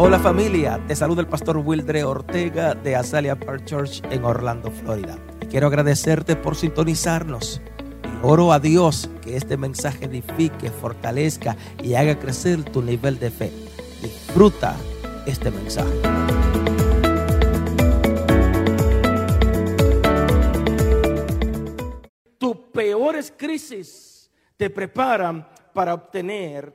Hola familia, te saluda el pastor Wildre Ortega de Azalea Park Church en Orlando, Florida. quiero agradecerte por sintonizarnos. Y oro a Dios que este mensaje edifique, fortalezca y haga crecer tu nivel de fe. Disfruta este mensaje. Tus peores crisis te preparan para obtener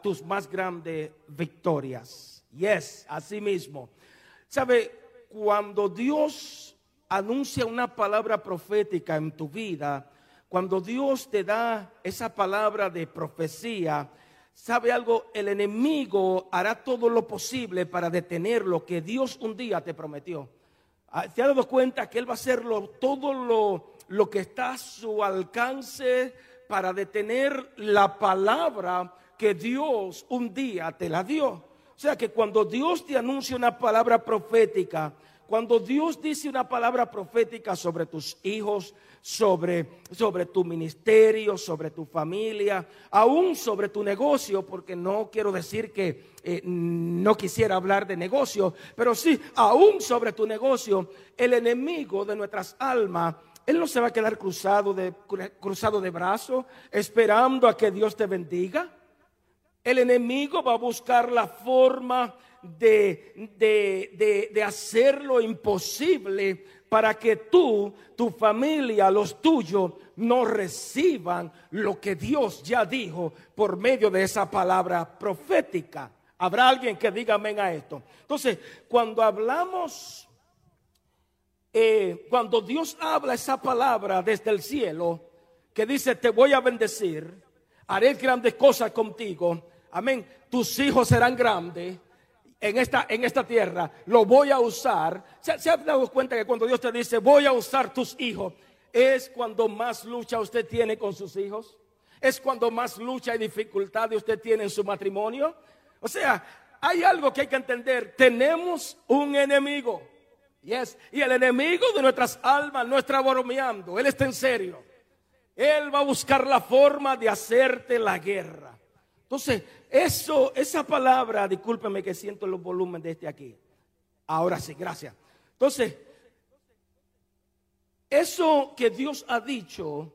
tus más grandes victorias. Yes, así mismo. ¿Sabe? Cuando Dios anuncia una palabra profética en tu vida, cuando Dios te da esa palabra de profecía, ¿sabe algo? El enemigo hará todo lo posible para detener lo que Dios un día te prometió. Ah, ¿Te has dado cuenta que Él va a hacer todo lo que está a su alcance para detener la palabra que Dios un día te la dio? O sea que cuando Dios te anuncia una palabra profética, cuando Dios dice una palabra profética sobre tus hijos, sobre, sobre tu ministerio, sobre tu familia, aún sobre tu negocio, porque no quiero decir que eh, no quisiera hablar de negocio, pero sí, aún sobre tu negocio, el enemigo de nuestras almas él no se va a quedar cruzado de, cruzado de brazos esperando a que Dios te bendiga. El enemigo va a buscar la forma de, de, hacer lo imposible para que tú, tu familia, los tuyos, no reciban lo que Dios ya dijo por medio de esa palabra profética. Habrá alguien que diga amén a esto. Entonces, cuando hablamos, eh, cuando Dios habla esa palabra desde el cielo, que dice, te voy a bendecir, haré grandes cosas contigo, amén, tus hijos serán grandes en esta, en esta tierra, lo voy a usar. ¿Se, ¿Se, ha dado cuenta que cuando Dios te dice, voy a usar tus hijos, es cuando más lucha usted tiene con sus hijos? ¿Es cuando más lucha y dificultad usted tiene en su matrimonio? O sea, hay algo que hay que entender. Tenemos un enemigo. Yes. Y el enemigo de nuestras almas no está bromeando. Él está en serio. Él va a buscar la forma de hacerte la guerra. Entonces, eso, esa palabra, discúlpeme que siento los volúmenes de este aquí. Ahora sí, gracias. Entonces, eso que Dios ha dicho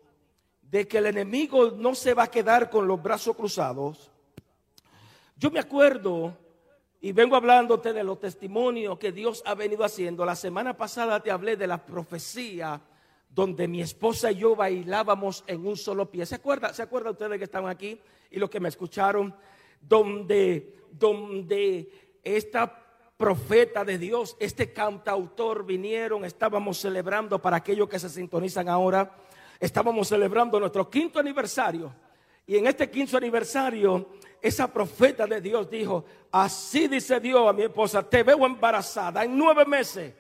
de que el enemigo no se va a quedar con los brazos cruzados, yo me acuerdo y vengo hablándote de los testimonios que Dios ha venido haciendo. La semana pasada te hablé de la profecía donde mi esposa y yo bailábamos en un solo pie. ¿Se acuerda? ¿Se acuerdan ustedes que estaban aquí? y los que me escucharon, donde, donde esta profeta de Dios, este cantautor vinieron, estábamos celebrando para aquellos que se sintonizan ahora, estábamos celebrando nuestro quinto aniversario. Y en este quinto aniversario, esa profeta de Dios dijo, así dice Dios a mi esposa, te veo embarazada en nueve meses.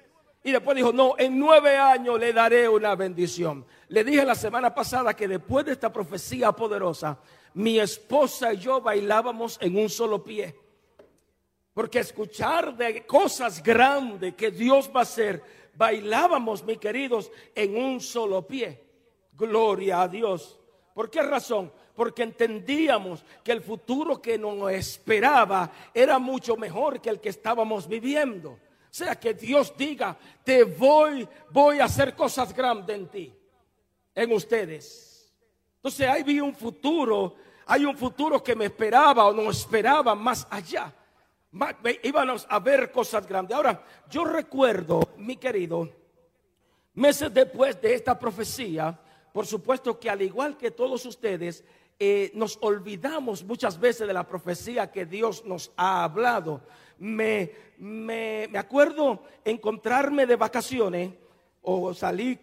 Y después dijo, no, en nueve años le daré una bendición. Le dije la semana pasada que después de esta profecía poderosa, mi esposa y yo bailábamos en un solo pie. Porque escuchar de cosas grandes que Dios va a hacer, bailábamos, mis queridos, en un solo pie. Gloria a Dios. ¿Por qué razón? Porque entendíamos que el futuro que nos esperaba era mucho mejor que el que estábamos viviendo. O sea, que Dios diga, te voy, voy a hacer cosas grandes en ti, en ustedes. Entonces ahí vi un futuro hay un futuro que me esperaba o no esperaba más allá. Íbamos a ver cosas grandes. Ahora, yo recuerdo, mi querido, meses después de esta profecía, por supuesto que al igual que todos ustedes, eh, nos olvidamos muchas veces de la profecía que Dios nos ha hablado. Me, me, me acuerdo encontrarme de vacaciones o salí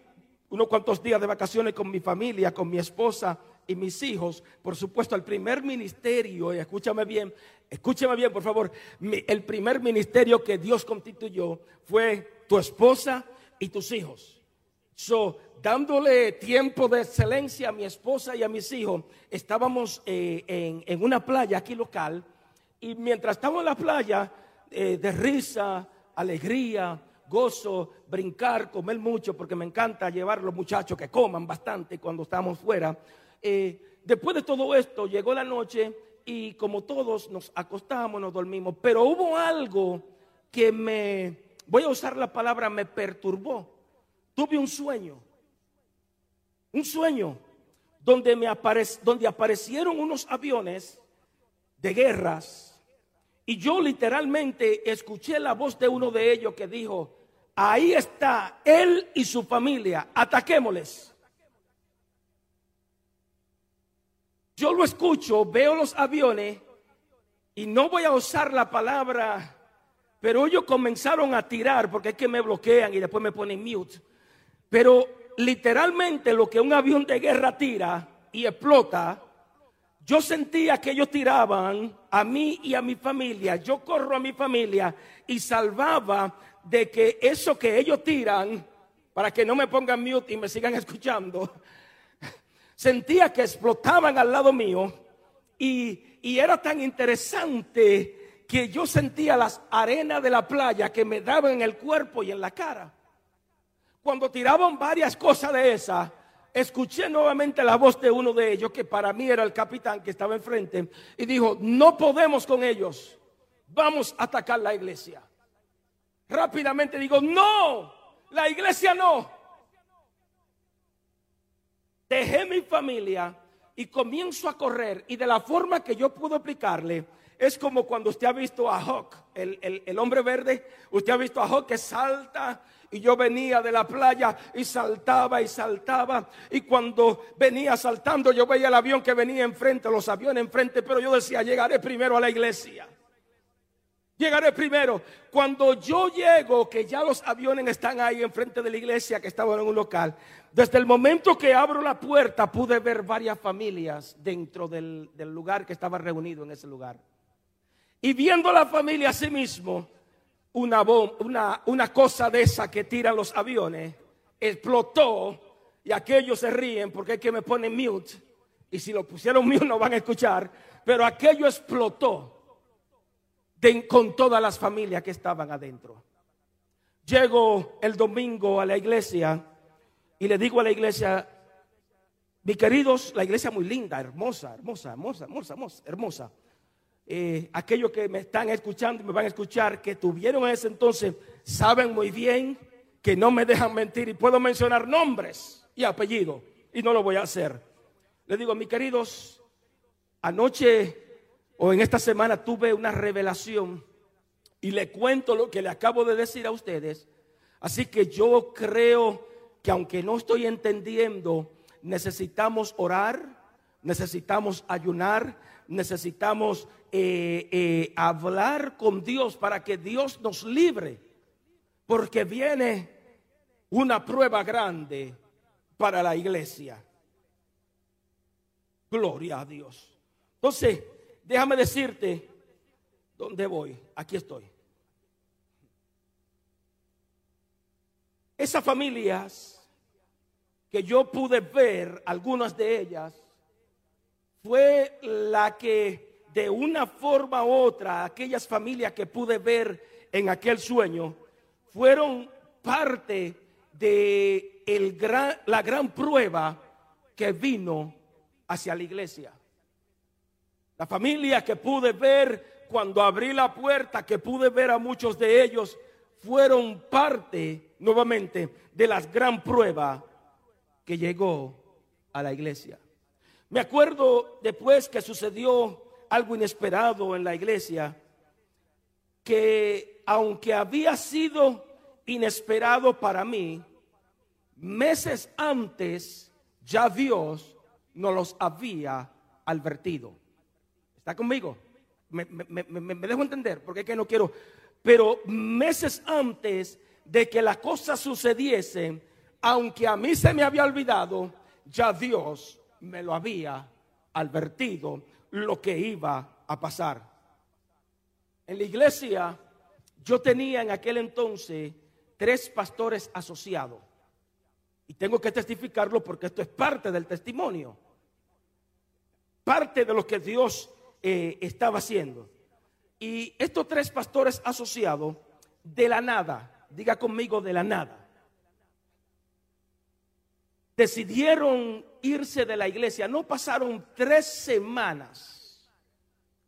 unos cuantos días de vacaciones con mi familia, con mi esposa y mis hijos, por supuesto, el primer ministerio, y escúchame bien, escúchame bien, por favor, el primer ministerio que Dios constituyó fue tu esposa y tus hijos. So, dándole tiempo de excelencia a mi esposa y a mis hijos, estábamos eh, en, una playa aquí local, y mientras estábamos en la playa, eh, de risa, alegría, gozo, brincar, comer mucho, porque me encanta llevar a los muchachos que coman bastante cuando estamos fuera. Eh, después de todo esto, llegó la noche y como todos nos acostamos, nos dormimos, pero hubo algo que me, voy a usar la palabra, me perturbó. Tuve un sueño, un sueño donde, me donde aparecieron unos aviones de guerras y yo literalmente escuché la voz de uno de ellos que dijo, ahí está él y su familia, ataquémosles. Yo lo escucho, veo los aviones y no voy a usar la palabra, pero ellos comenzaron a tirar porque es que me bloquean y después me ponen mute. Pero literalmente lo que un avión de guerra tira y explota, yo sentía que ellos tiraban a mí y a mi familia. Yo corro a mi familia y salvaba de que eso que ellos tiran, para que no me pongan mute y me sigan escuchando, sentía que explotaban al lado mío y, era tan interesante que yo sentía las arenas de la playa que me daban en el cuerpo y en la cara. Cuando tiraban varias cosas de esas, escuché nuevamente la voz de uno de ellos, que para mí era el capitán que estaba enfrente, y dijo, no podemos con ellos, vamos a atacar la iglesia. Rápidamente digo, no, la iglesia no dejé mi familia y comienzo a correr. Y de la forma que yo puedo explicarle, es como cuando usted ha visto a Hawk, el, hombre verde. Usted ha visto a Hawk que salta. Y yo venía de la playa y saltaba y saltaba. Y cuando venía saltando, yo veía el avión que venía enfrente, los aviones enfrente. Pero yo decía, llegaré primero a la iglesia. Llegaré primero. Cuando yo llego, que ya los aviones están ahí enfrente de la iglesia, que estaban en un local, desde el momento que abro la puerta pude ver varias familias dentro del, lugar que estaba reunido en ese lugar. Y viendo la familia a sí mismo, una, una, una cosa de esa que tiran los aviones explotó y aquellos se ríen porque es que me ponen mute. Y si lo pusieron mute no van a escuchar. Pero aquello explotó con todas las familias que estaban adentro. Llego el domingo a la iglesia y le digo a la iglesia, mis queridos, la iglesia muy linda, hermosa, hermosa, hermosa, hermosa, hermosa. hermosa. Eh, aquellos que me están escuchando y me van a escuchar, que tuvieron ese entonces, saben muy bien que no me dejan mentir y puedo mencionar nombres y apellidos y no lo voy a hacer. Le digo, mis queridos, anoche o en esta semana tuve una revelación y le cuento lo que le acabo de decir a ustedes. Así que yo creo que aunque no estoy entendiendo, necesitamos orar, necesitamos ayunar, necesitamos eh, eh, hablar con Dios para que Dios nos libre, porque viene una prueba grande para la iglesia. Gloria a Dios. Entonces, déjame decirte dónde voy. Aquí estoy. Esas familias que yo pude ver, algunas de ellas, fue la que de una forma u otra, aquellas familias que pude ver en aquel sueño, fueron parte de el gran, la gran prueba que vino hacia la iglesia. La familia que pude ver cuando abrí la puerta, que pude ver a muchos de ellos, fueron parte nuevamente de las gran prueba que llegó a la iglesia. Me acuerdo después que sucedió algo inesperado en la iglesia, que aunque había sido inesperado para mí, meses antes ya Dios nos los había advertido. ¿Está conmigo? Me, dejo entender, porque es que no quiero. Pero meses antes de que las cosas sucediesen, aunque a mí se me había olvidado, ya Dios me lo había advertido lo que iba a pasar. En la iglesia yo tenía en aquel entonces tres pastores asociados. Y tengo que testificarlo porque esto es parte del testimonio. Parte de lo que Dios eh, estaba haciendo. Y estos tres pastores asociados, de la nada, diga conmigo de la nada, decidieron irse de la iglesia. No pasaron tres semanas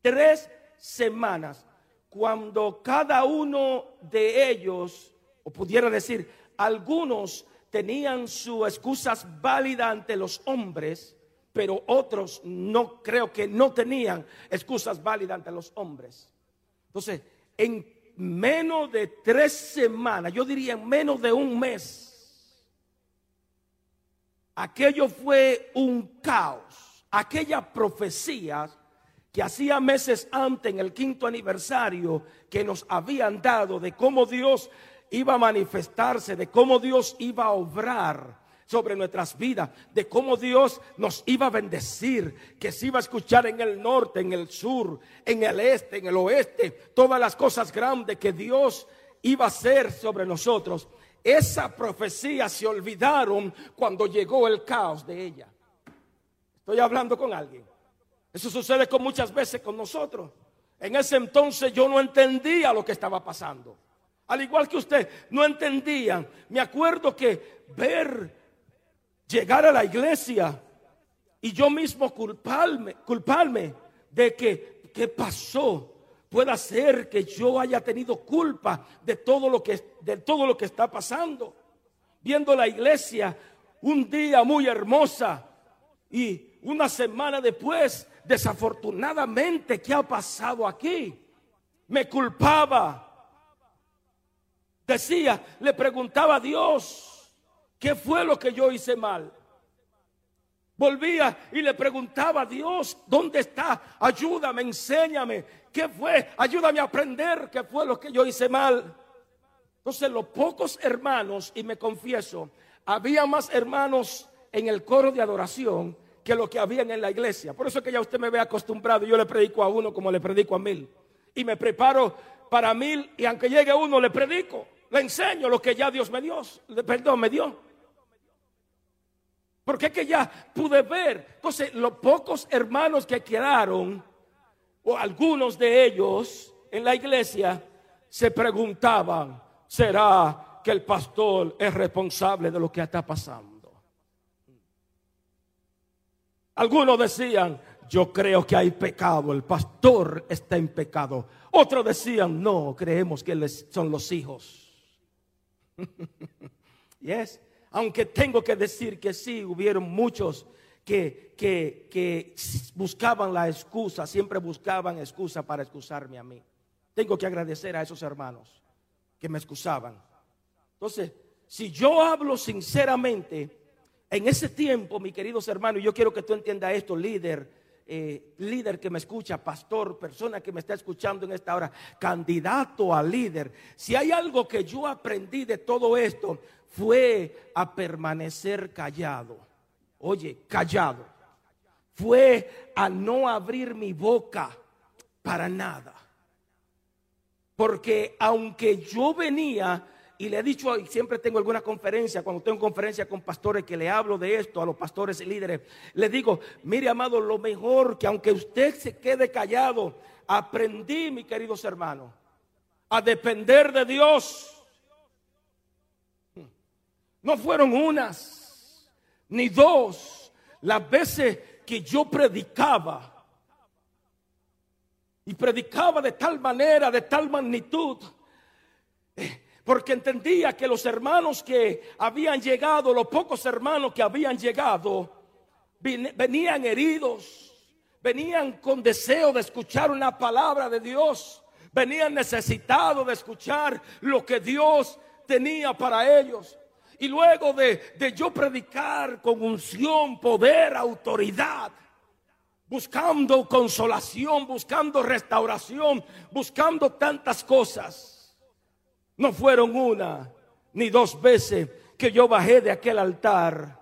tres semanas, cuando cada uno de ellos, o pudiera decir, algunos tenían sus excusas válidas ante los hombres, pero otros no creo que no tenían excusas válidas ante los hombres. Entonces, en menos de tres semanas, yo diría en menos de un mes, aquello fue un caos. Aquellas profecías que hacía meses antes, en el quinto aniversario, que nos habían dado de cómo Dios iba a manifestarse, de cómo Dios iba a obrar sobre nuestras vidas, de cómo Dios nos iba a bendecir, que se iba a escuchar en el norte, en el sur, en el este, en el oeste, todas las cosas grandes que Dios iba a hacer sobre nosotros. Esa profecía se olvidaron cuando llegó el caos de ella. Estoy hablando con alguien. Eso sucede con muchas veces con nosotros. En ese entonces yo no entendía lo que estaba pasando. Al igual que usted, no entendían. Me acuerdo que ver llegar a la iglesia y yo mismo culparme, culparme de que, ¿qué pasó? Puede ser que yo haya tenido culpa de todo lo que, de todo lo que está pasando. Viendo la iglesia un día muy hermosa y una semana después, desafortunadamente, ¿qué ha pasado aquí? Me culpaba. Decía, le preguntaba a Dios, ¿qué fue lo que yo hice mal? Volvía y le preguntaba a Dios, ¿dónde está? Ayúdame, enséñame. ¿Qué fue? Ayúdame a aprender qué fue lo que yo hice mal. Entonces los pocos hermanos, y me confieso, había más hermanos en el coro de adoración que lo que habían en la iglesia. Por eso que ya usted me ve acostumbrado, yo le predico a uno como le predico a mil. Y me preparo para mil y aunque llegue uno le predico, le enseño lo que ya Dios me dio, perdón, me dio. Porque es que ya pude ver. Entonces, los pocos hermanos que quedaron, o algunos de ellos en la iglesia, se preguntaban, ¿será que el pastor es responsable de lo que está pasando? Algunos decían, yo creo que hay pecado, el pastor está en pecado. Otros decían, no, creemos que son los hijos. yes aunque tengo que decir que sí, hubieron muchos que, que, buscaban la excusa, siempre buscaban excusa para excusarme a mí. Tengo que agradecer a esos hermanos que me excusaban. Entonces, si yo hablo sinceramente, en ese tiempo, mis queridos hermanos, yo quiero que tú entiendas esto, líder, eh, líder que me escucha, pastor, persona que me está escuchando en esta hora, candidato a líder. Si hay algo que yo aprendí de todo esto, fue a permanecer callado. Oye, callado. Fue a no abrir mi boca para nada. Porque aunque yo venía y le he dicho, y siempre tengo alguna conferencia, cuando tengo conferencia con pastores que le hablo de esto a los pastores y líderes, le digo, mire amado, lo mejor que aunque usted se quede callado, aprendí, mis queridos hermanos, a depender de Dios no fueron unas ni dos las veces que yo predicaba. Y predicaba de tal manera, de tal magnitud, eh, porque entendía que los hermanos que habían llegado, los pocos hermanos que habían llegado, venían heridos, venían con deseo de escuchar una palabra de Dios, venían necesitados de escuchar lo que Dios tenía para ellos. Y luego de, yo predicar con unción, poder, autoridad, buscando consolación, buscando restauración, buscando tantas cosas, no fueron una ni dos veces que yo bajé de aquel altar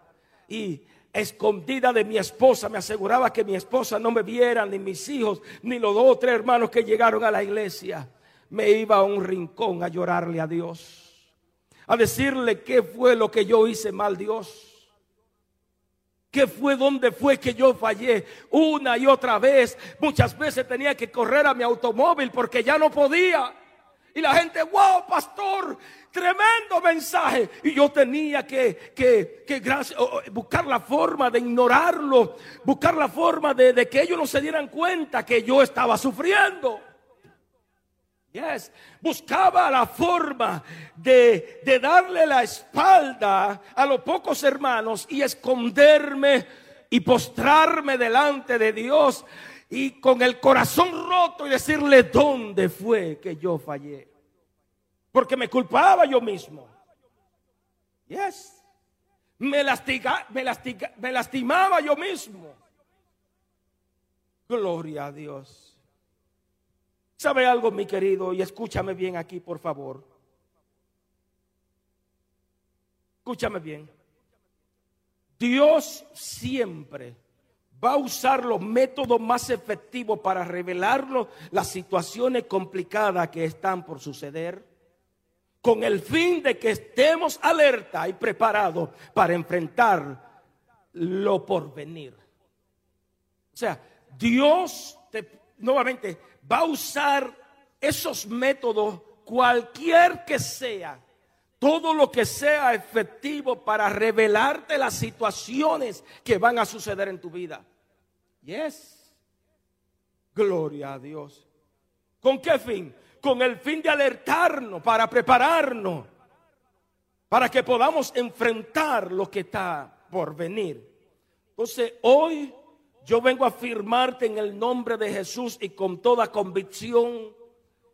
y escondida de mi esposa, me aseguraba que mi esposa no me viera, ni mis hijos, ni los dos o tres hermanos que llegaron a la iglesia. Me iba a un rincón a llorarle a Dios a decirle qué fue lo que yo hice mal, Dios. ¿Qué fue? ¿Dónde fue que yo fallé? Una y otra vez. Muchas veces tenía que correr a mi automóvil porque ya no podía. Y la gente, wow, pastor, tremendo mensaje. Y yo tenía que, que, que buscar la forma de ignorarlo, buscar la forma de, de que ellos no se dieran cuenta que yo estaba sufriendo. Yes. Buscaba la forma de, de, darle la espalda a los pocos hermanos y esconderme y postrarme delante de Dios y con el corazón roto y decirle dónde fue que yo fallé. Porque me culpaba yo mismo. Yes. Me, lastiga, me, me lastimaba yo mismo. Gloria a Dios. ¿Sabe algo, mi querido? Y escúchame bien aquí, por favor. Escúchame bien. Dios siempre va a usar los métodos más efectivos para revelarnos las situaciones complicadas que están por suceder, con el fin de que estemos alerta y preparados para enfrentar lo por venir. O sea, Dios nuevamente va a usar esos métodos, cualquier que sea, todo lo que sea efectivo para revelarte las situaciones que van a suceder en tu vida. Yes. Gloria a Dios. ¿Con qué fin? Con el fin de alertarnos, para prepararnos, para que podamos enfrentar lo que está por venir. Entonces, hoy yo vengo a afirmarte en el nombre de Jesús y con toda convicción.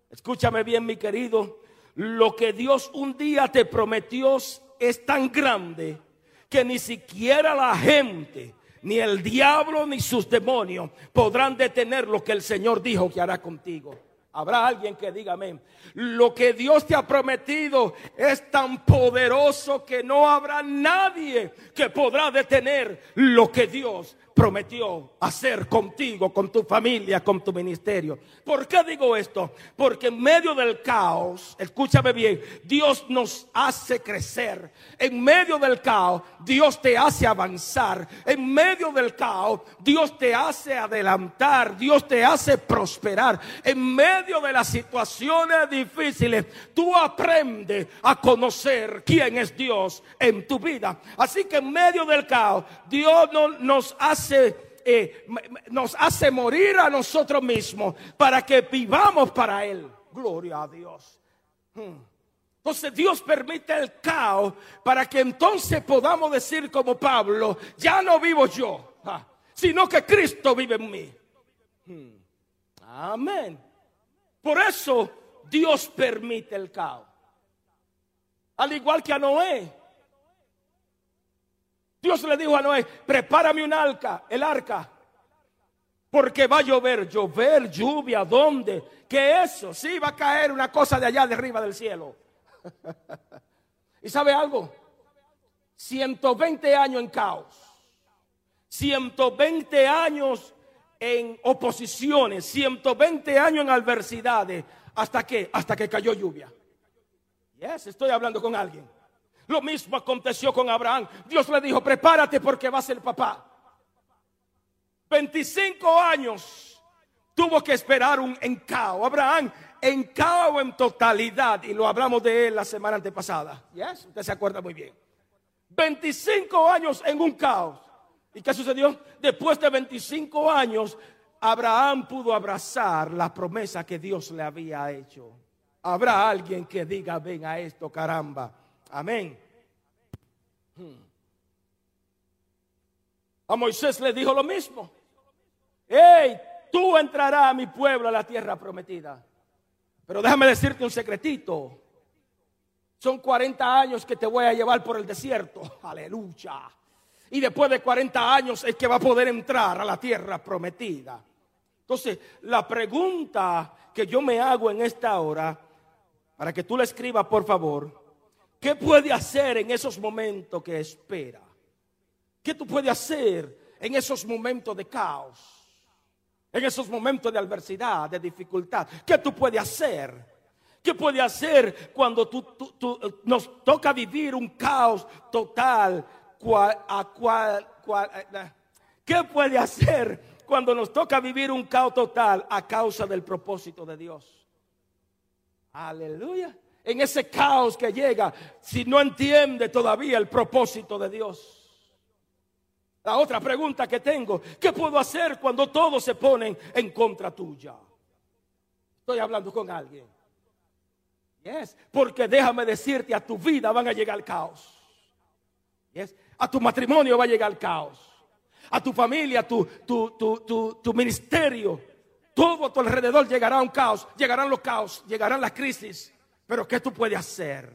Escúchame bien, mi querido lo que Dios un día te prometió es tan grande que ni siquiera la gente, ni el diablo, ni sus demonios podrán detener lo que el Señor dijo que hará contigo. Habrá alguien que diga amén. Lo que Dios te ha prometido es tan poderoso que no habrá nadie que podrá detener lo que Dios prometió hacer contigo, con tu familia, con tu ministerio. ¿Por qué digo esto? Porque en medio del caos, escúchame bien, Dios nos hace crecer. En medio del caos, Dios te hace avanzar. En medio del caos, Dios te hace adelantar. Dios te hace prosperar. En medio de las situaciones difíciles, tú aprendes a conocer quién es Dios en tu vida. Así que en medio del caos, Dios no, nos hace eh, nos hace morir a nosotros mismos para que vivamos para Él. Gloria a Dios. Hmm. Entonces Dios permite el caos para que entonces podamos decir como Pablo, ya no vivo yo, ah, sino que Cristo vive en mí. Hmm. Amén. Por eso Dios permite el caos. Al igual que a Noé. Dios le dijo a Noé, prepárame un arca, el arca, porque va a llover, llover, lluvia, ¿dónde? ¿Qué es eso? Sí, va a caer una cosa de allá de arriba del cielo. ¿Y sabe algo? 120 años en caos, 120 años en oposiciones, 120 años en adversidades, ¿hasta qué? Hasta que cayó lluvia. Yes, estoy hablando con alguien. Lo mismo aconteció con Abraham. Dios le dijo, prepárate porque vas a ser papá. 25 años tuvo que esperar un encao. Abraham encao en totalidad. Y lo hablamos de él la semana antepasada. Yes, usted se acuerda muy bien. 25 años en un caos. ¿Y qué sucedió? Después de 25 años, Abraham pudo abrazar la promesa que Dios le había hecho. Habrá alguien que diga, ven a esto, caramba. Amén. A Moisés le dijo lo mismo. Hey, tú entrarás a mi pueblo, a la tierra prometida. Pero déjame decirte un secretito. Son 40 años que te voy a llevar por el desierto. Aleluya. Y después de 40 años es que va a poder entrar a la tierra prometida. Entonces, la pregunta que yo me hago en esta hora, para que tú la escribas por favor, ¿Qué puede hacer en esos momentos que espera? ¿Qué tú puedes hacer en esos momentos de caos? En esos momentos de adversidad, de dificultad. ¿Qué tú puedes hacer? ¿Qué puede hacer cuando nos toca vivir un caos total? Eh, ¿Qué puede hacer cuando nos toca vivir un caos total a causa del propósito de Dios? Aleluya. En ese caos que llega, si no entiende todavía el propósito de Dios. La otra pregunta que tengo, ¿qué puedo hacer cuando todos se ponen en contra tuya? Estoy hablando con alguien. Yes, porque déjame decirte, a tu vida van a llegar el caos. Yes, a tu matrimonio va a llegar el caos. A tu familia, tu, tu, tu, tu, ministerio, todo a tu alrededor llegará un caos. Llegarán los caos, llegarán las crisis. Pero ¿qué tú puedes hacer?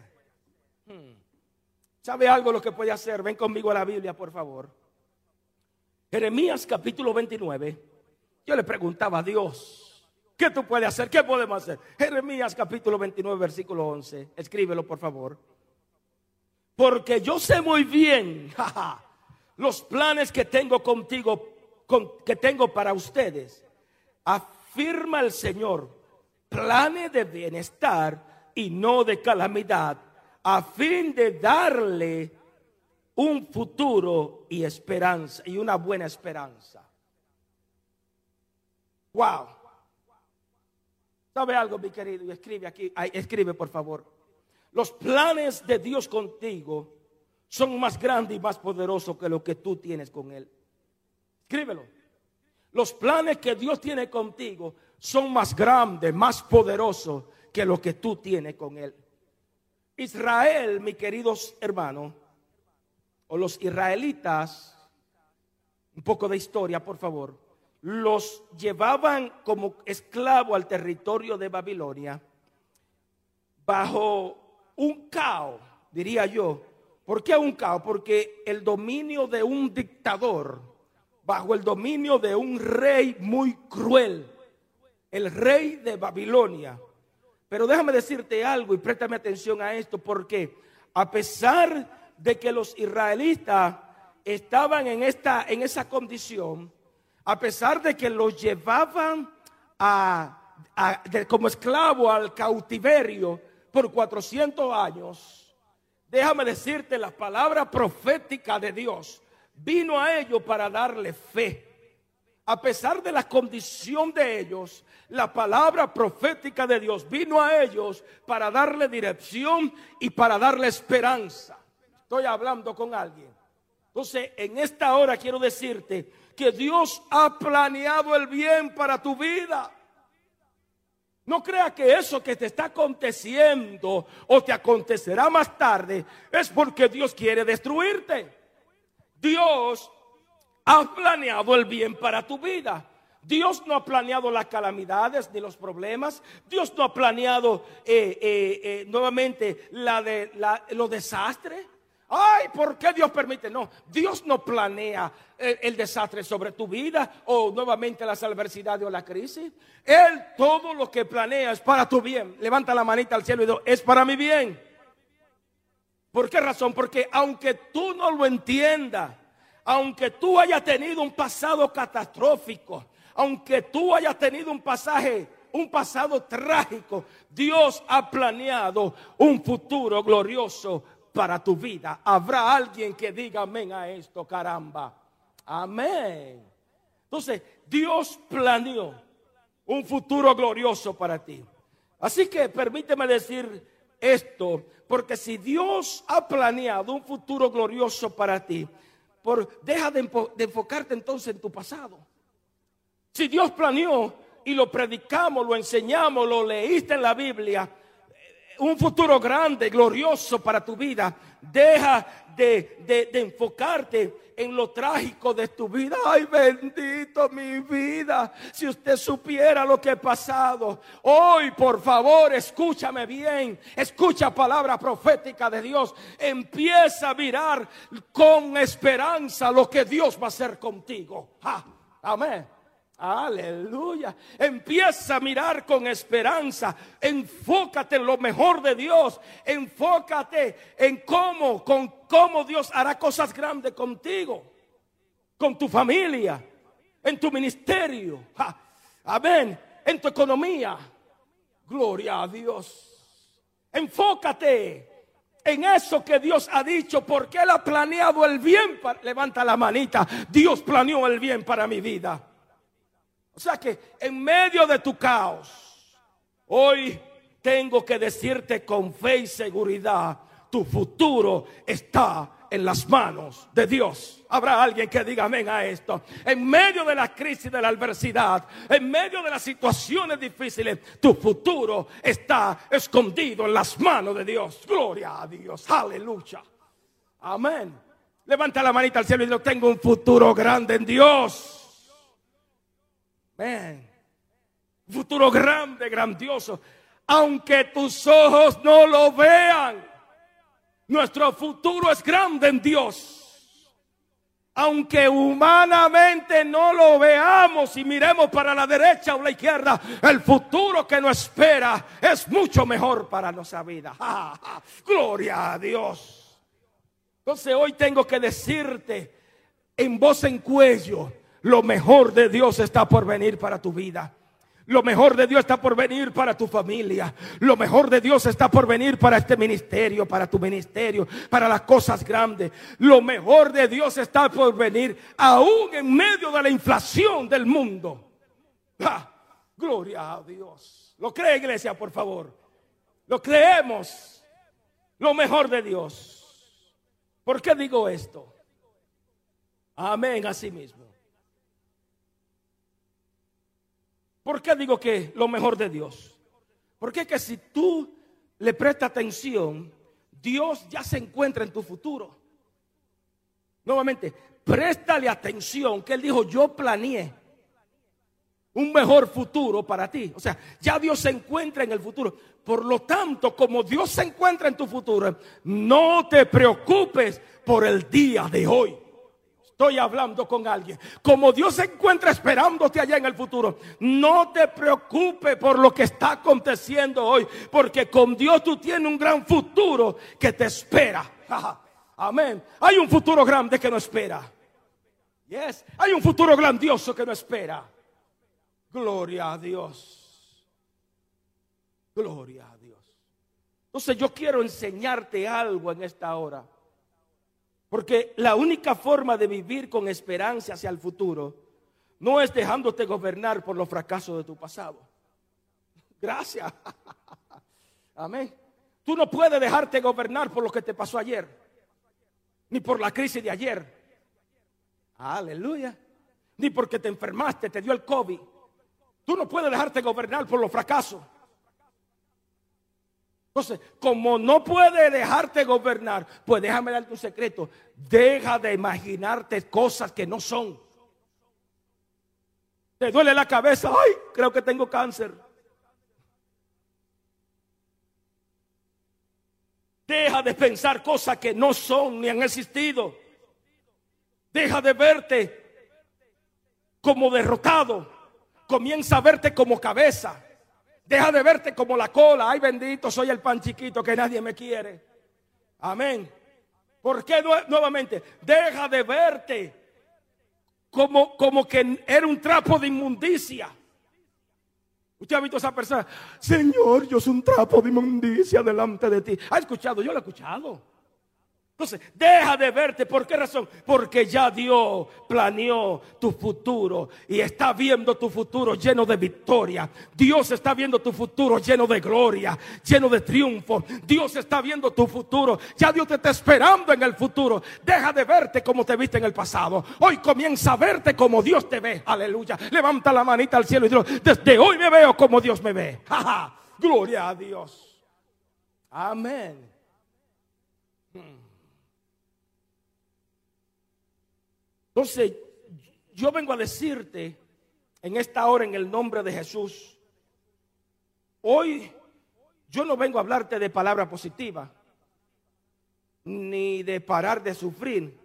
¿Sabe algo lo que puede hacer? Ven conmigo a la Biblia, por favor. Jeremías capítulo 29. Yo le preguntaba a Dios, ¿qué tú puedes hacer? ¿Qué podemos hacer? Jeremías capítulo 29, versículo 11. Escríbelo, por favor. Porque yo sé muy bien los planes que tengo contigo, que tengo para ustedes. Afirma el Señor, planes de bienestar y no de calamidad, a fin de darle un futuro y esperanza y una buena esperanza. Wow. ¿Sabe algo, mi querido? Y escribe aquí, escribe por favor. Los planes de Dios contigo son más grandes y más poderosos que lo que tú tienes con Él. Escríbelo. Los planes que Dios tiene contigo son más grandes, más poderosos que lo que tú tienes con Él. Israel, mis queridos hermanos, o los israelitas, un poco de historia, por favor, los llevaban como esclavo al territorio de Babilonia bajo un caos, diría yo. ¿Por qué un caos? Porque el dominio de un dictador, bajo el dominio de un rey muy cruel, el rey de Babilonia. Pero déjame decirte algo y préstame atención a esto, porque a pesar de que los israelitas estaban en, esta, en esa condición, a pesar de que los llevaban a, como esclavo al cautiverio, por 400 años, déjame decirte, la palabra profética de Dios vino a ellos para darle fe. A pesar de la condición de ellos, la palabra profética de Dios vino a ellos para darle dirección y para darle esperanza. Estoy hablando con alguien. Entonces, en esta hora quiero decirte que Dios ha planeado el bien para tu vida. No crea que eso que te está aconteciendo o te acontecerá más tarde es porque Dios quiere destruirte. Dios ha planeado el bien para tu vida. Dios no ha planeado las calamidades ni los problemas. Dios no ha planeado eh, eh, eh, nuevamente la de, los desastres. Ay, ¿por qué Dios permite? No, Dios no planea el, desastre sobre tu vida o nuevamente las adversidades o la crisis. Él todo lo que planea es para tu bien. Levanta la manita al cielo y dice, es para mi bien. ¿Por qué razón? Porque aunque tú no lo entiendas, aunque tú hayas tenido un pasado catastrófico, aunque tú hayas tenido un pasaje un pasado trágico, Dios ha planeado un futuro glorioso para tu vida. Habrá alguien que diga amén a esto, caramba. Amén. Entonces, Dios planeó un futuro glorioso para ti. Así que permíteme decir esto, porque si Dios ha planeado un futuro glorioso para ti, por, deja de, de enfocarte entonces en tu pasado. Si Dios planeó y lo predicamos, lo enseñamos, lo leíste en la Biblia, un futuro grande, glorioso para tu vida. Deja de, enfocarte en lo trágico de tu vida. Ay, bendito mi vida. Si usted supiera lo que he pasado. Hoy, por favor, escúchame bien. Escucha palabra profética de Dios. Empieza a mirar con esperanza lo que Dios va a hacer contigo. amén. Aleluya. Empieza a mirar con esperanza. Enfócate en lo mejor de Dios. Enfócate en cómo, con cómo Dios hará cosas grandes contigo, con tu familia, en tu ministerio. Amén. En tu economía. Gloria a Dios. Enfócate en eso que Dios ha dicho, porque Él ha planeado el bien. levanta la manita. Dios planeó el bien para mi vida. O sea que en medio de tu caos, hoy tengo que decirte con fe y seguridad, tu futuro está en las manos de Dios. Habrá alguien que diga amén a esto. En medio de la crisis, de la adversidad, en medio de las situaciones difíciles, tu futuro está escondido en las manos de Dios. Gloria a Dios. Aleluya. Amén. Levanta la manita al cielo y digo, tengo un futuro grande en Dios. Un futuro grande, grandioso. Aunque tus ojos no lo vean. Nuestro futuro es grande en Dios. Aunque humanamente no lo veamos y miremos para la derecha o la izquierda, el futuro que nos espera es mucho mejor para nuestra vida. Gloria a Dios. Entonces hoy tengo que decirte en voz en cuello, lo mejor de Dios está por venir para tu vida. Lo mejor de Dios está por venir para tu familia. Lo mejor de Dios está por venir para este ministerio, para tu ministerio, para las cosas grandes. Lo mejor de Dios está por venir aún en medio de la inflación del mundo. Gloria a Dios. ¿Lo cree iglesia, por favor? Lo creemos. Lo mejor de Dios. ¿Por qué digo esto? Amén, así mismo. ¿Por qué digo que lo mejor de Dios? Porque que si tú le prestas atención, Dios ya se encuentra en tu futuro. Nuevamente, préstale atención que Él dijo, yo planeé un mejor futuro para ti. O sea, ya Dios se encuentra en el futuro. Por lo tanto, como Dios se encuentra en tu futuro, no te preocupes por el día de hoy. Estoy hablando con alguien. Como Dios se encuentra esperándote allá en el futuro, no te preocupes por lo que está aconteciendo hoy, porque con Dios tú tienes un gran futuro que te espera. Amén. Hay un futuro grande que no espera. Yes. Hay un futuro grandioso que no espera. Gloria a Dios. Gloria a Dios. Entonces yo quiero enseñarte algo en esta hora. Porque la única forma de vivir con esperanza hacia el futuro no es dejándote gobernar por los fracasos de tu pasado. Gracias. Amén. Tú no puedes dejarte gobernar por lo que te pasó ayer, ni por la crisis de ayer. Aleluya. Ni porque te enfermaste, te dio el COVID. Tú no puedes dejarte gobernar por los fracasos. Entonces, como no puede dejarte gobernar, pues déjame darte un secreto. Deja de imaginarte cosas que no son. Te duele la cabeza. Ay, creo que tengo cáncer. Deja de pensar cosas que no son ni han existido. Deja de verte como derrotado. Comienza a verte como cabeza. Deja de verte como la cola. Ay, bendito, soy el pan chiquito que nadie me quiere. Amén. ¿Por qué nuevamente? Deja de verte como, como que era un trapo de inmundicia. Usted ha visto a esa persona, Señor, yo soy un trapo de inmundicia delante de ti. ¿Ha escuchado? Yo lo he escuchado. Entonces, deja de verte. ¿Por qué razón? Porque ya Dios planeó tu futuro y está viendo tu futuro lleno de victoria. Dios está viendo tu futuro lleno de gloria, lleno de triunfo. Dios está viendo tu futuro. Ya Dios te está esperando en el futuro. Deja de verte como te viste en el pasado. Hoy comienza a verte como Dios te ve. Aleluya. Levanta la manita al cielo y dice, desde hoy me veo como Dios me ve. Gloria a Dios. Amén. Entonces, yo vengo a decirte en esta hora en el nombre de Jesús, hoy yo no vengo a hablarte de palabra positiva, ni de parar de sufrir.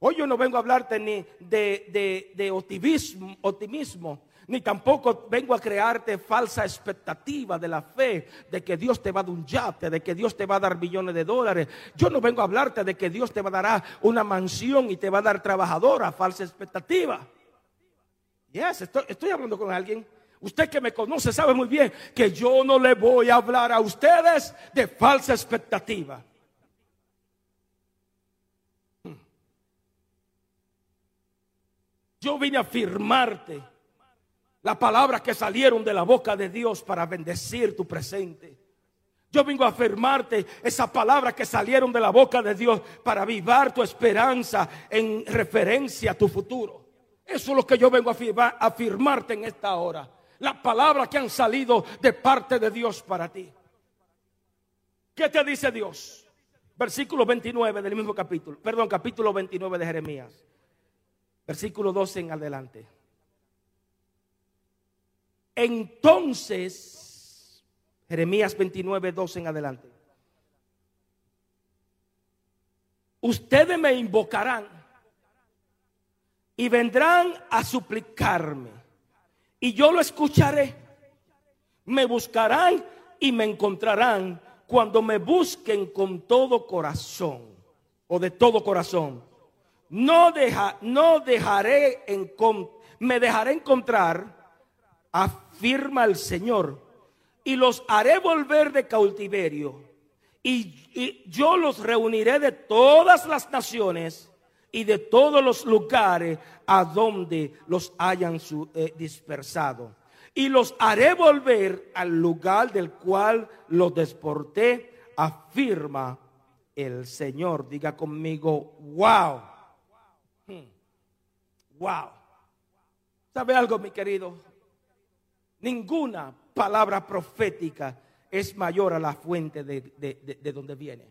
Hoy yo no vengo a hablarte ni de, de optimismo, optimismo, ni tampoco vengo a crearte falsa expectativa de la fe, de que Dios te va a dar un yate, de que Dios te va a dar millones de dólares. Yo no vengo a hablarte de que Dios te va a dar una mansión y te va a dar trabajadora, falsa expectativa. Yes, estoy, estoy hablando con alguien. Usted que me conoce sabe muy bien que yo no le voy a hablar a ustedes de falsa expectativa. Hmm. Yo vine a afirmarte La palabra que salieron de la boca de Dios para bendecir tu presente. Yo vengo a afirmarte esa palabra que salieron de la boca de Dios para avivar tu esperanza en referencia a tu futuro. Eso es lo que yo vengo a afirmarte en esta hora. La palabra que han salido de parte de Dios para ti. ¿Qué te dice Dios? Versículo 29 del mismo capítulo. Perdón, capítulo 29 de Jeremías. Versículo 12 en adelante. Entonces, Jeremías 29, 12 en adelante. Ustedes me invocarán y vendrán a suplicarme. Y yo lo escucharé. Me buscarán y me encontrarán cuando me busquen con todo corazón o de todo corazón. No, deja, no dejaré en, me dejaré encontrar, afirma el Señor, y los haré volver de cautiverio. Y, yo los reuniré de todas las naciones y de todos los lugares a donde los hayan eh, dispersado. Y los haré volver al lugar del cual los desporté, afirma el Señor. Diga conmigo, wow. Hmm. Wow. ¿Sabe algo, mi querido? Ninguna palabra profética es mayor a la fuente de, de donde viene.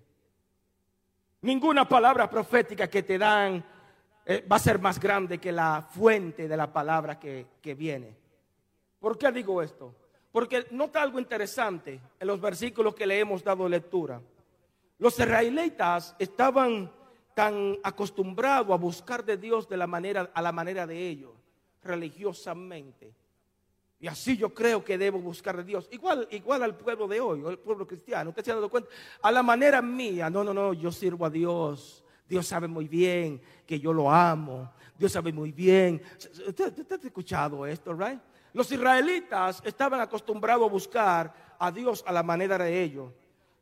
Ninguna palabra profética que te dan eh, va a ser más grande que la fuente de la palabra que, que viene. ¿Por qué digo esto? Porque nota algo interesante en los versículos que le hemos dado lectura. Los israelitas estaban tan acostumbrados a buscar de Dios de la manera, a la manera de ellos, religiosamente y así yo creo que debo buscar a Dios. Igual, igual al pueblo de hoy, al pueblo cristiano. Usted se ha dado cuenta. A la manera mía. No, no, no. Yo sirvo a Dios. Dios sabe muy bien que yo lo amo. Dios sabe muy bien. Usted, ha escuchado esto, right? Los israelitas estaban acostumbrados a buscar a Dios a la manera de ellos.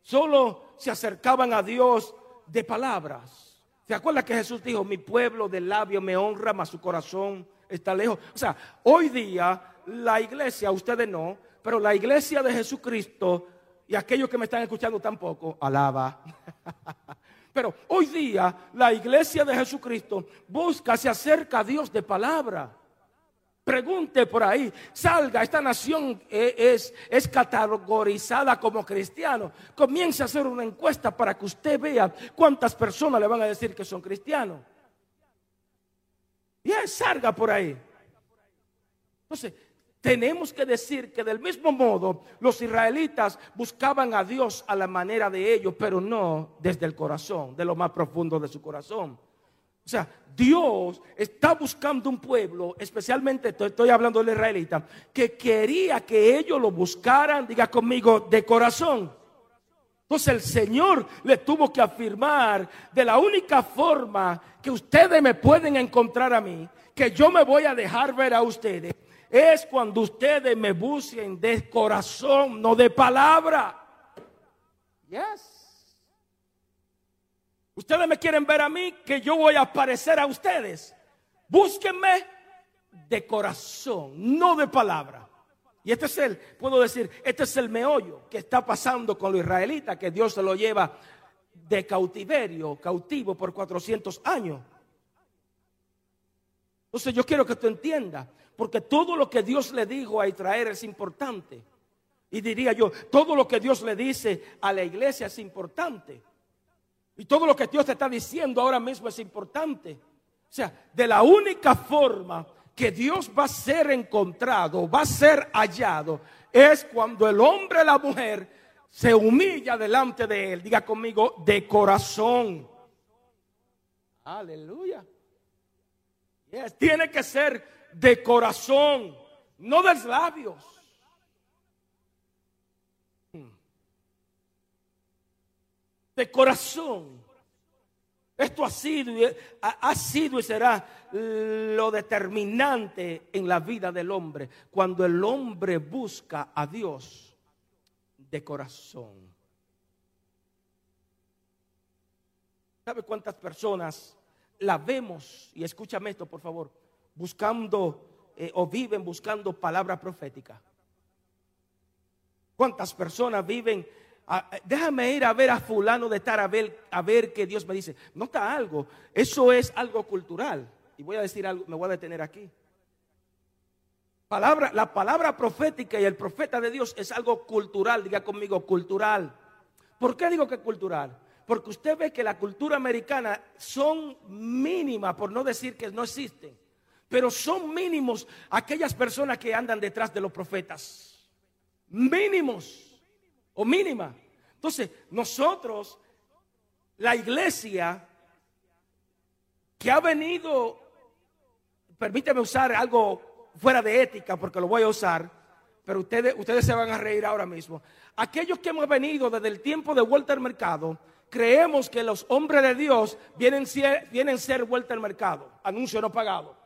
Solo se acercaban a Dios de palabras. ¿Se acuerda que Jesús dijo, mi pueblo de labio me honra, mas su corazón está lejos? O sea, hoy día la iglesia, ustedes no, pero la iglesia de Jesucristo y aquellos que me están escuchando tampoco, alaba. Pero hoy día la iglesia de Jesucristo busca, se acerca a Dios de palabra. Pregunte por ahí, salga, esta nación e, es, es categorizada como cristiano. Comience a hacer una encuesta para que usted vea cuántas personas le van a decir que son cristianos. Y salga por ahí. Entonces, tenemos que decir que del mismo modo los israelitas buscaban a Dios a la manera de ellos, pero no desde el corazón, de lo más profundo de su corazón. O sea, Dios está buscando un pueblo, especialmente estoy, hablando del israelita, que quería que ellos lo buscaran, diga conmigo, de corazón. Entonces el Señor le tuvo que afirmar de la única forma que ustedes me pueden encontrar a mí, que yo me voy a dejar ver a ustedes, es cuando ustedes me busquen de corazón, no de palabra. Yes. Ustedes me quieren ver a mí que yo voy a aparecer a ustedes. Búsquenme de corazón, no de palabra. Y este es el, puedo decir, este es el meollo que está pasando con los israelitas, que Dios se lo lleva de cautiverio, cautivo por 400 años. Entonces yo quiero que tú entiendas porque todo lo que Dios le dijo a Israel es importante. Y diría yo, todo lo que Dios le dice a la iglesia es importante. Y todo lo que Dios te está diciendo ahora mismo es importante. O sea, de la única forma que Dios va a ser encontrado, va a ser hallado, es cuando el hombre y la mujer se humilla delante de Él. Diga conmigo, de corazón. Aleluya. Tiene que ser de corazón, no de labios. De corazón. Esto ha sido, ha sido y será lo determinante en la vida del hombre cuando el hombre busca a Dios de corazón. ¿Sabe cuántas personas la vemos? Y escúchame esto, por favor buscando eh, o viven buscando palabra profética? ¿Cuántas personas viven? Ah, eh, déjame ir a ver a fulano de estar a ver, a qué Dios me dice. Nota algo, eso es algo cultural. Y voy a decir algo, me voy a detener aquí. Palabra, la palabra profética y el profeta de Dios es algo cultural, diga conmigo, cultural. ¿Por qué digo que cultural? Porque usted ve que la cultura americana son mínimas, por no decir que no existen, pero son mínimos aquellas personas que andan detrás de los profetas. Mínimos o mínima. Entonces, nosotros, la iglesia que ha venido, permíteme usar algo fuera de ética porque lo voy a usar, pero ustedes, ustedes se van a reír ahora mismo. Aquellos que hemos venido desde el tiempo de al mercado, creemos que los hombres de Dios vienen, vienen ser vuelta al mercado, anuncio no pagado.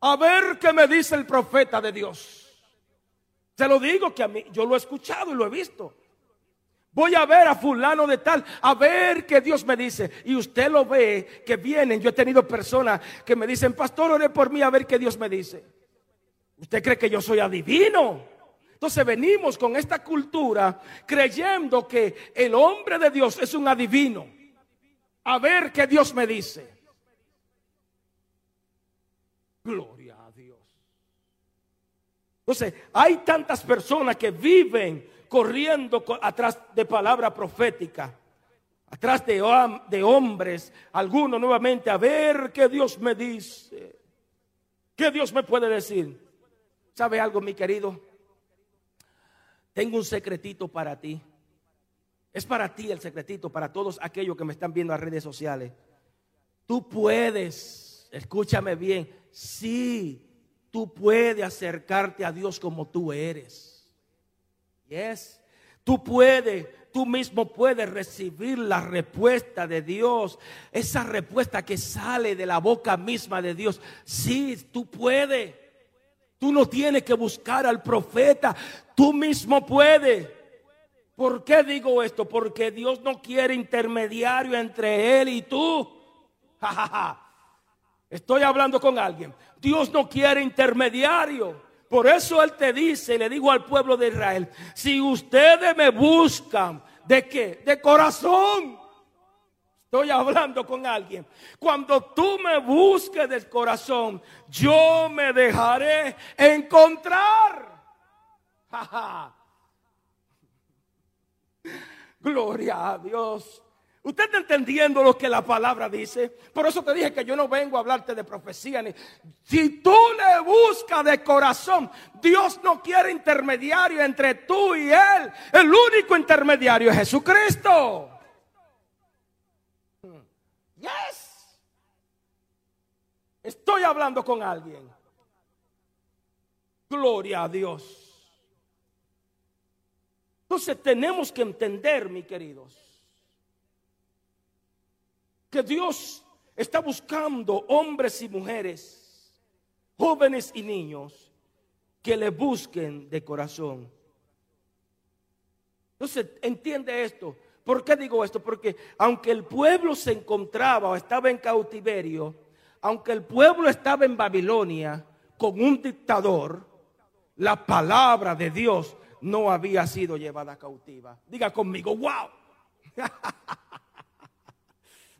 A ver qué me dice el profeta de Dios. Se lo digo que a mí, yo lo he escuchado y lo he visto. Voy a ver a fulano de tal, a ver qué Dios me dice. Y usted lo ve que vienen. Yo he tenido personas que me dicen, pastor, ore por mí a ver qué Dios me dice. ¿Usted cree que yo soy adivino? Entonces venimos con esta cultura creyendo que el hombre de Dios es un adivino. A ver qué Dios me dice. Gloria a Dios. Entonces, hay tantas personas que viven corriendo atrás de palabra profética, atrás de, hombres, algunos nuevamente, a ver qué Dios me dice. ¿Qué Dios me puede decir? ¿Sabe algo, mi querido? Tengo un secretito para ti. Es para ti el secretito, para todos aquellos que me están viendo en redes sociales. Tú puedes, escúchame bien, sí, tú puedes acercarte a Dios como tú eres. Yes. Tú puedes, tú mismo puedes recibir la respuesta de Dios, esa respuesta que sale de la boca misma de Dios. Sí, tú puedes. Tú no tienes que buscar al profeta, tú mismo puedes. ¿Por qué digo esto? Porque Dios no quiere intermediario entre Él y tú. Estoy hablando con alguien. Dios no quiere intermediario. Por eso Él te dice, le digo al pueblo de Israel, si ustedes me buscan, ¿de qué? De corazón. Estoy hablando con alguien. Cuando tú me busques del corazón, yo me dejaré encontrar. Gloria a Dios. Usted está entendiendo lo que la palabra dice. Por eso te dije que yo no vengo a hablarte de profecía. Ni... Si tú le buscas de corazón, Dios no quiere intermediario entre tú y Él. El único intermediario es Jesucristo. Yes. Estoy hablando con alguien. Gloria a Dios. Entonces tenemos que entender, mis queridos, que Dios está buscando hombres y mujeres, jóvenes y niños, que le busquen de corazón. Entonces, entiende esto. ¿Por qué digo esto? Porque aunque el pueblo se encontraba o estaba en cautiverio, aunque el pueblo estaba en Babilonia con un dictador, la palabra de Dios no había sido llevada cautiva. Diga conmigo, wow.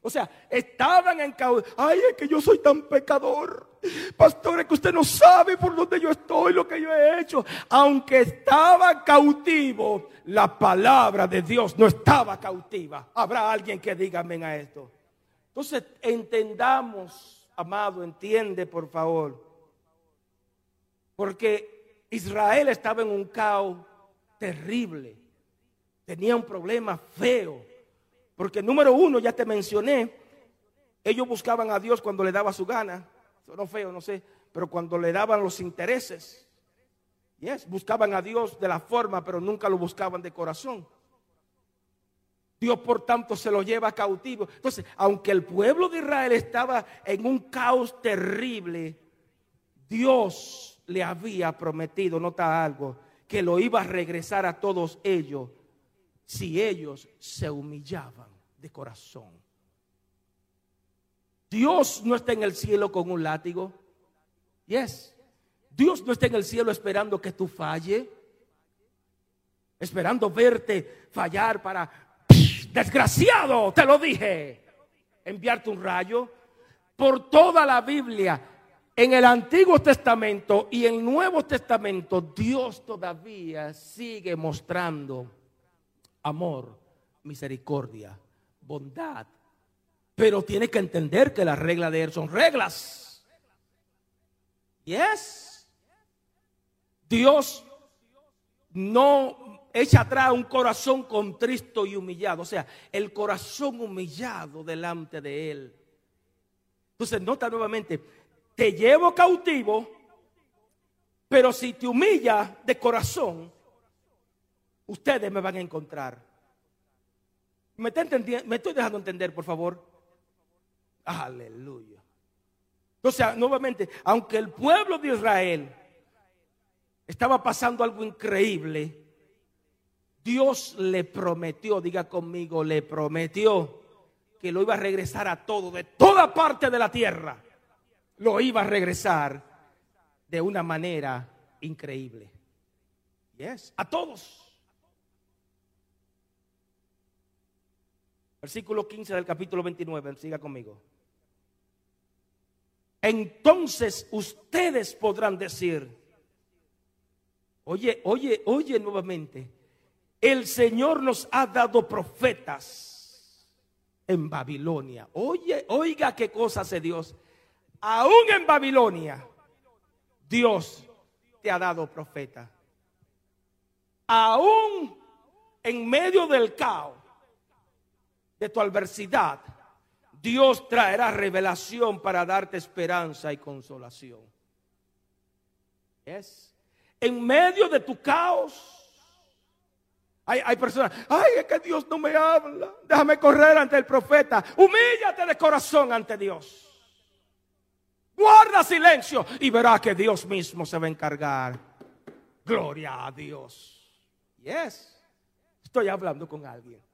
O sea, estaban en cautiverio. Ay, es que yo soy tan pecador. Pastor, es que usted no sabe por dónde yo estoy, lo que yo he hecho. Aunque estaba cautivo, la palabra de Dios no estaba cautiva. Habrá alguien que diga amén a esto. Entonces, entendamos, amado, entiende por favor. Porque Israel estaba en un caos terrible. Tenía un problema feo porque número uno, ya te mencioné, ellos buscaban a Dios cuando le daba su gana. No feo, no sé, pero cuando le daban los intereses. Yes, buscaban a Dios de la forma, pero nunca lo buscaban de corazón. Dios, por tanto, se lo lleva cautivo. Entonces, aunque el pueblo de Israel estaba en un caos terrible, Dios le había prometido, nota algo, que lo iba a regresar a todos ellos si ellos se humillaban de corazón. Dios no está en el cielo con un látigo. Yes. Dios no está en el cielo esperando que tú falle, esperando verte fallar para, desgraciado, te lo dije, enviarte un rayo. Por toda la Biblia, en el Antiguo Testamento y el Nuevo Testamento, Dios todavía sigue mostrando amor, misericordia, bondad. Pero tiene que entender que las reglas de Él son reglas. Yes. Dios no echa atrás un corazón contristo y humillado. O sea, el corazón humillado delante de Él. Entonces, nota nuevamente, te llevo cautivo, pero si te humilla de corazón, ustedes me van a encontrar. ¿Me, ¿Me estoy dejando entender, por favor? Aleluya. O sea, nuevamente, aunque el pueblo de Israel estaba pasando algo increíble, Dios le prometió, diga conmigo, le prometió que lo iba a regresar a todo, de toda parte de la tierra. Lo iba a regresar de una manera increíble. Yes, a todos. Versículo 15 del capítulo 29, siga conmigo. Entonces ustedes podrán decir, oye, oye, oye nuevamente, el Señor nos ha dado profetas en Babilonia. Oye, oiga qué cosa hace Dios. Aún en Babilonia, Dios te ha dado profeta. Aún en medio del caos de tu adversidad, Dios traerá revelación para darte esperanza y consolación. ¿Es? En medio de tu caos, hay, hay, personas, ay, es que Dios no me habla. Déjame correr ante el profeta. Humíllate de corazón ante Dios. Guarda silencio y verá que Dios mismo se va a encargar. Gloria a Dios. Yes. Estoy hablando con alguien.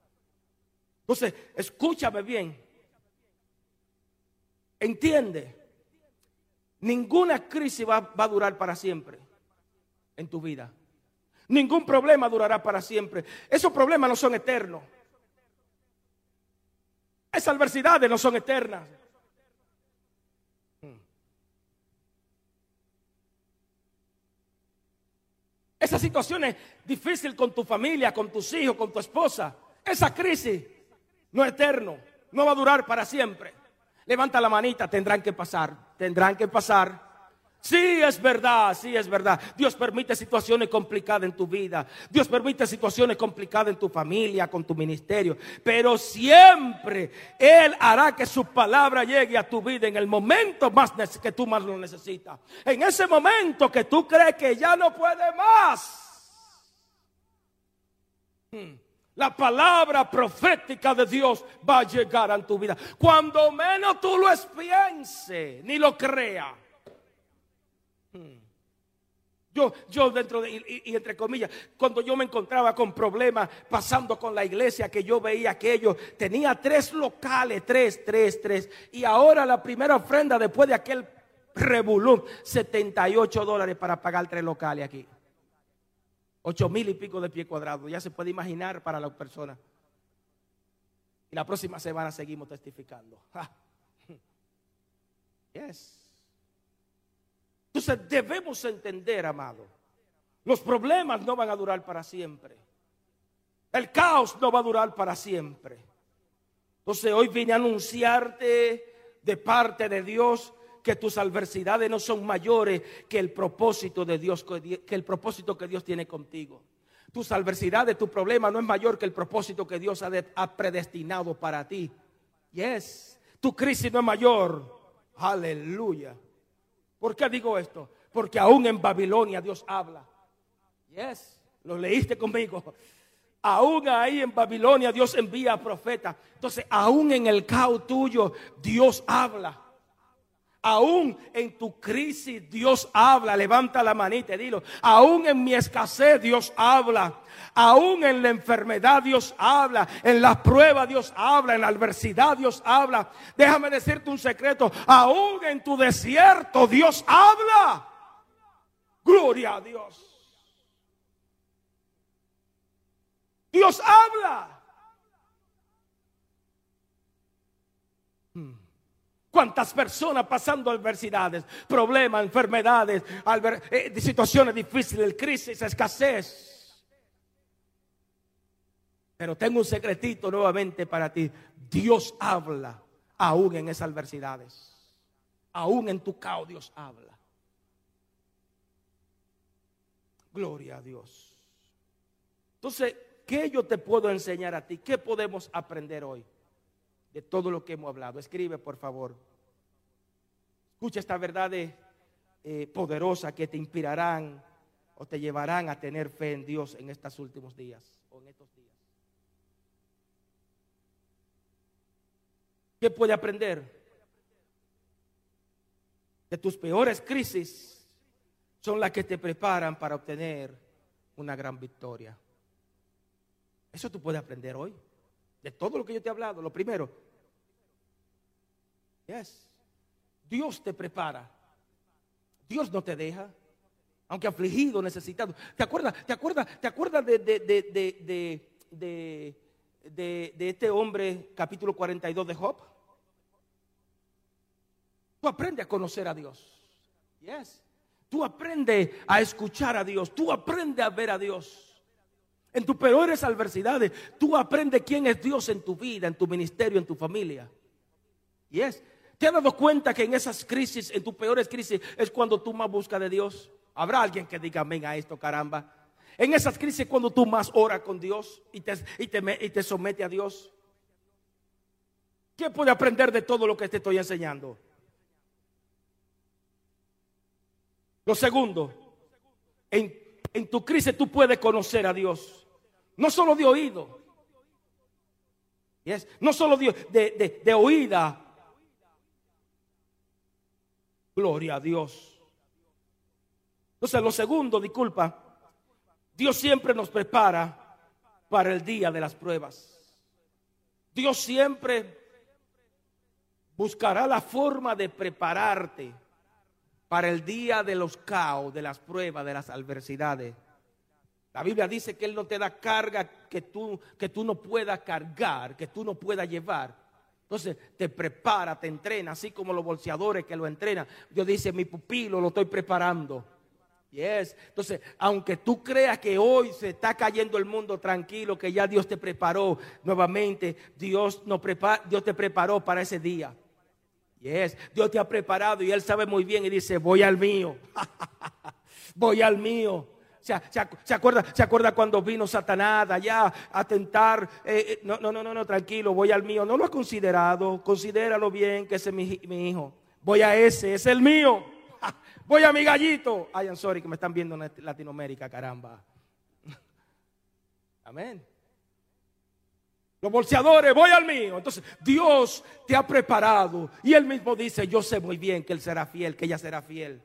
Entonces, escúchame bien. Entiende. Ninguna crisis va, va, a durar para siempre en tu vida. Ningún problema durará para siempre. Esos problemas no son eternos. Esas adversidades no son eternas. Esa situación es difícil con tu familia, con tus hijos, con tu esposa. Esa crisis no eterno, no va a durar para siempre. Levanta la manita, tendrán que pasar, tendrán que pasar. Sí, es verdad, sí, es verdad. Dios permite situaciones complicadas en tu vida. Dios permite situaciones complicadas en tu familia, con tu ministerio. Pero siempre Él hará que su palabra llegue a tu vida en el momento más que tú más lo necesitas. En ese momento que tú crees que ya no puede más. Hmm. La palabra profética de Dios va a llegar a tu vida. Cuando menos tú lo pienses, ni lo creas. Yo, yo dentro de, y, entre comillas, cuando yo me encontraba con problemas pasando con la iglesia, que yo veía aquello, tenía tres locales, tres, tres, tres. Y ahora la primera ofrenda después de aquel revolú, 78 dólares para pagar tres locales aquí. Ocho mil y pico de pie cuadrado. Ya se puede imaginar para las personas. Y la próxima semana seguimos testificando. Yes. Entonces debemos entender, amado, los problemas no van a durar para siempre. El caos no va a durar para siempre. Entonces hoy vine a anunciarte de parte de Dios que tus adversidades no son mayores que el propósito de Dios, que el propósito que Dios tiene contigo. Tus adversidades, tu problema no es mayor que el propósito que Dios ha, predestinado para ti. Yes. Tu crisis no es mayor. Aleluya. ¿Por qué digo esto? Porque aún en Babilonia Dios habla. Yes, lo leíste conmigo. Aún ahí en Babilonia Dios envía a profetas. Entonces, aún en el caos tuyo Dios habla. Aún en tu crisis Dios habla. Levanta la manita y dilo. Aún en mi escasez Dios habla. Aún en la enfermedad Dios habla. En la prueba Dios habla. En la adversidad Dios habla. Déjame decirte un secreto. Aún en tu desierto Dios habla. Gloria a Dios. Dios habla. ¿Cuántas personas pasando adversidades, problemas, enfermedades, eh, situaciones difíciles, crisis, escasez? Pero tengo un secretito nuevamente para ti. Dios habla aún en esas adversidades. Aún en tu caos Dios habla. Gloria a Dios. Entonces, ¿qué yo te puedo enseñar a ti? ¿Qué podemos aprender hoy de todo lo que hemos hablado? Escribe, por favor. Escucha esta verdad eh, poderosa que te inspirarán o te llevarán a tener fe en Dios en estos últimos días o en estos días. ¿Qué puede aprender? De tus peores crisis son las que te preparan para obtener una gran victoria. Eso tú puedes aprender hoy. De todo lo que yo te he hablado. Lo primero, yes. Dios te prepara. Dios no te deja. Aunque afligido, necesitado. ¿Te acuerdas? ¿Te acuerdas? ¿Te acuerdas de, de, de, de de, este hombre, capítulo 42 de Job? Tú aprendes a conocer a Dios. Yes. Tú aprendes a escuchar a Dios. Tú aprendes a ver a Dios. En tus peores adversidades, tú aprendes quién es Dios en tu vida, en tu ministerio, en tu familia. Yes. ¿Te has dado cuenta que en esas crisis, en tus peores crisis, es cuando tú más buscas de Dios? Habrá alguien que diga amén a esto, caramba. En esas crisis cuando tú más oras con Dios y te, y te, somete a Dios. ¿Qué puede aprender de todo lo que te estoy enseñando? Lo segundo, en, tu crisis tú puedes conocer a Dios. No solo de oído. No solo de, de, de oída. Gloria a Dios. Entonces, lo segundo, disculpa, Dios siempre nos prepara para el día de las pruebas. Dios siempre buscará la forma de prepararte para el día de los caos, de las pruebas, de las adversidades. La Biblia dice que Él no te da carga que tú, que tú no puedas cargar, que tú no puedas llevar. Entonces te prepara, te entrena, así como los bolseadores que lo entrenan. Dios dice, mi pupilo lo estoy preparando entonces, aunque tú creas que hoy se está cayendo el mundo tranquilo, que ya Dios te preparó nuevamente, Dios, no prepara, Dios te preparó para ese día. Yes. Dios te ha preparado y Él sabe muy bien y dice, voy al mío. voy al mío. ¿Se, acuerda, ¿Se acuerda cuando vino Satanás allá a tentar? Eh, eh, no, no, no, no, tranquilo, voy al mío. No lo ha considerado, considéralo bien que ese es mi, mi hijo. Voy a ese, es el mío. Voy a mi gallito. Ay, I'm sorry que me están viendo en Latinoamérica, caramba. Amén. Los bolseadores, voy al mío. Entonces, Dios te ha preparado. Y Él mismo dice, yo sé muy bien que Él será fiel, que ella será fiel.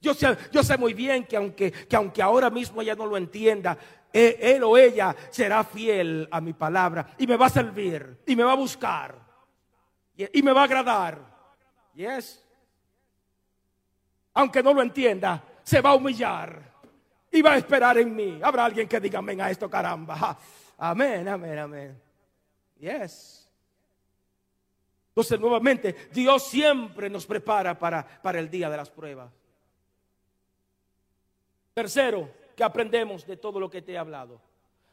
Yo sé, yo sé muy bien que aunque, que aunque ahora mismo ella no lo entienda, e, él, o ella será fiel a mi palabra. Y me va a servir. Y me va a buscar. Y, me va a agradar. Yes aunque no lo entienda, se va a humillar y va a esperar en mí. Habrá alguien que diga amén a esto, caramba. Amén, amén, amén. Yes. Entonces, nuevamente, Dios siempre nos prepara para, para el día de las pruebas. Tercero, que aprendemos de todo lo que te he hablado.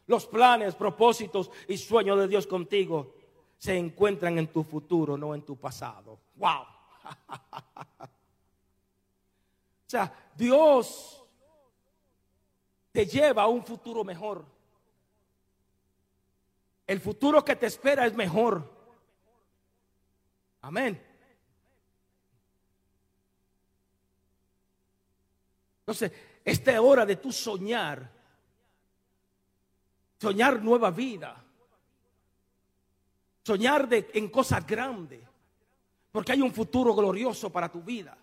Los planes, propósitos y sueños de Dios contigo se encuentran en tu futuro, no en tu pasado. ¡Wow! O sea, Dios te lleva a un futuro mejor. El futuro que te espera es mejor. Amén. Entonces, esta es hora de tu soñar. Soñar nueva vida. Soñar de, en cosas grandes. Porque hay un futuro glorioso para tu vida.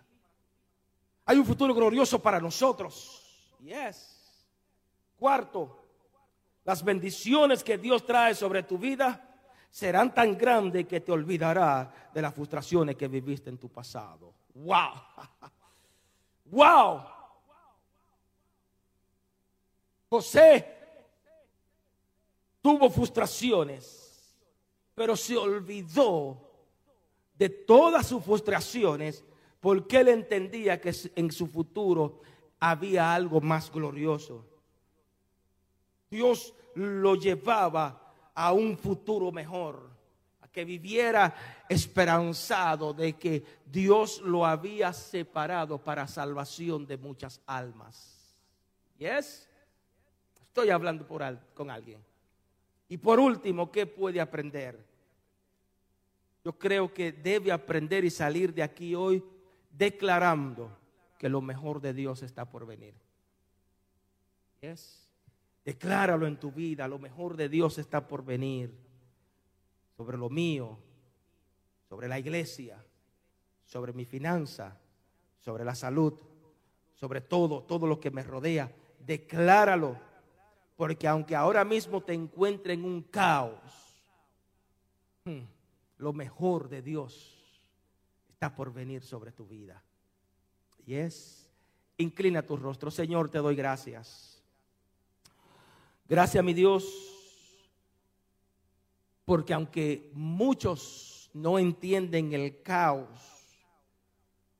Hay un futuro glorioso para nosotros. Yes. Cuarto, las bendiciones que Dios trae sobre tu vida serán tan grandes que te olvidará de las frustraciones que viviste en tu pasado. Wow. Wow. José tuvo frustraciones, pero se olvidó de todas sus frustraciones porque él entendía que en su futuro había algo más glorioso. Dios lo llevaba a un futuro mejor, a que viviera esperanzado de que Dios lo había separado para salvación de muchas almas. ¿Yes? Estoy hablando por con alguien. Y por último, ¿qué puede aprender? Yo creo que debe aprender y salir de aquí hoy declarando que lo mejor de Dios está por venir. Yes. Decláralo en tu vida, lo mejor de Dios está por venir sobre lo mío, sobre la iglesia, sobre mi finanza, sobre la salud, sobre todo, todo lo que me rodea. Decláralo porque aunque ahora mismo te encuentre en un caos, hmm, lo mejor de Dios está por venir sobre tu vida. Y es, inclina tu rostro. Señor, te doy gracias. Gracias, mi Dios, porque aunque muchos no entienden el caos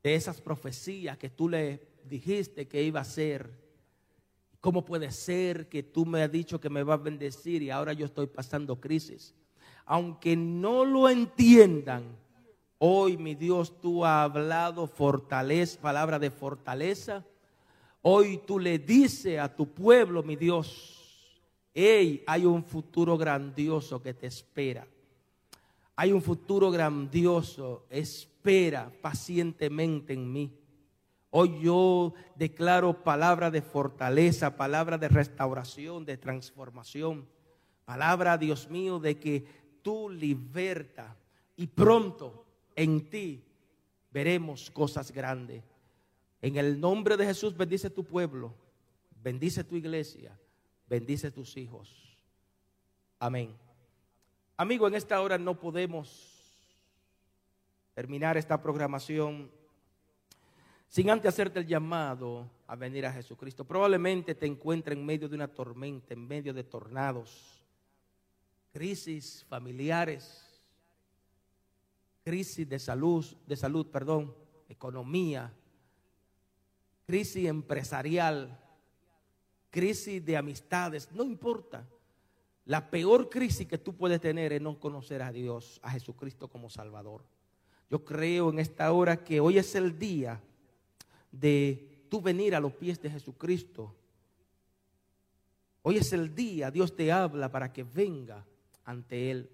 de esas profecías que tú le dijiste que iba a ser, ¿Cómo puede ser que tú me has dicho que me vas a bendecir y ahora yo estoy pasando crisis? Aunque no lo entiendan, hoy mi Dios tú has hablado fortaleza, palabra de fortaleza. Hoy tú le dices a tu pueblo, mi Dios, hey, hay un futuro grandioso que te espera. Hay un futuro grandioso, espera pacientemente en mí. Hoy yo declaro palabra de fortaleza, palabra de restauración, de transformación. Palabra, Dios mío, de que tú liberta y pronto en ti veremos cosas grandes. En el nombre de Jesús bendice tu pueblo, bendice tu iglesia, bendice tus hijos. Amén. Amigo, en esta hora no podemos terminar esta programación sin antes hacerte el llamado a venir a Jesucristo. Probablemente te encuentres en medio de una tormenta, en medio de tornados, crisis familiares, crisis de salud, de salud, perdón, economía, crisis empresarial, crisis de amistades, no importa. La peor crisis que tú puedes tener es no conocer a Dios, a Jesucristo como Salvador. Yo creo en esta hora que hoy es el día de tú venir a los pies de Jesucristo. Hoy es el día, Dios te habla para que venga ante Él.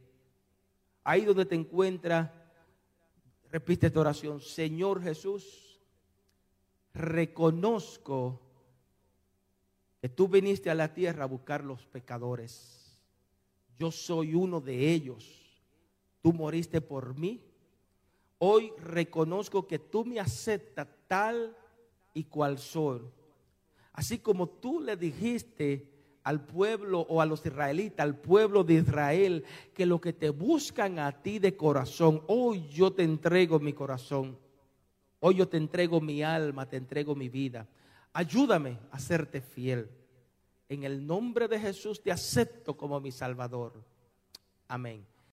Ahí donde te encuentras, repite esta oración, Señor Jesús, reconozco que tú viniste a la tierra a buscar los pecadores. Yo soy uno de ellos. Tú moriste por mí. Hoy reconozco que tú me aceptas tal y cual soy. Así como tú le dijiste al pueblo o a los israelitas, al pueblo de Israel, que lo que te buscan a ti de corazón, hoy yo te entrego mi corazón, hoy yo te entrego mi alma, te entrego mi vida. Ayúdame a serte fiel. En el nombre de Jesús te acepto como mi Salvador. Amén.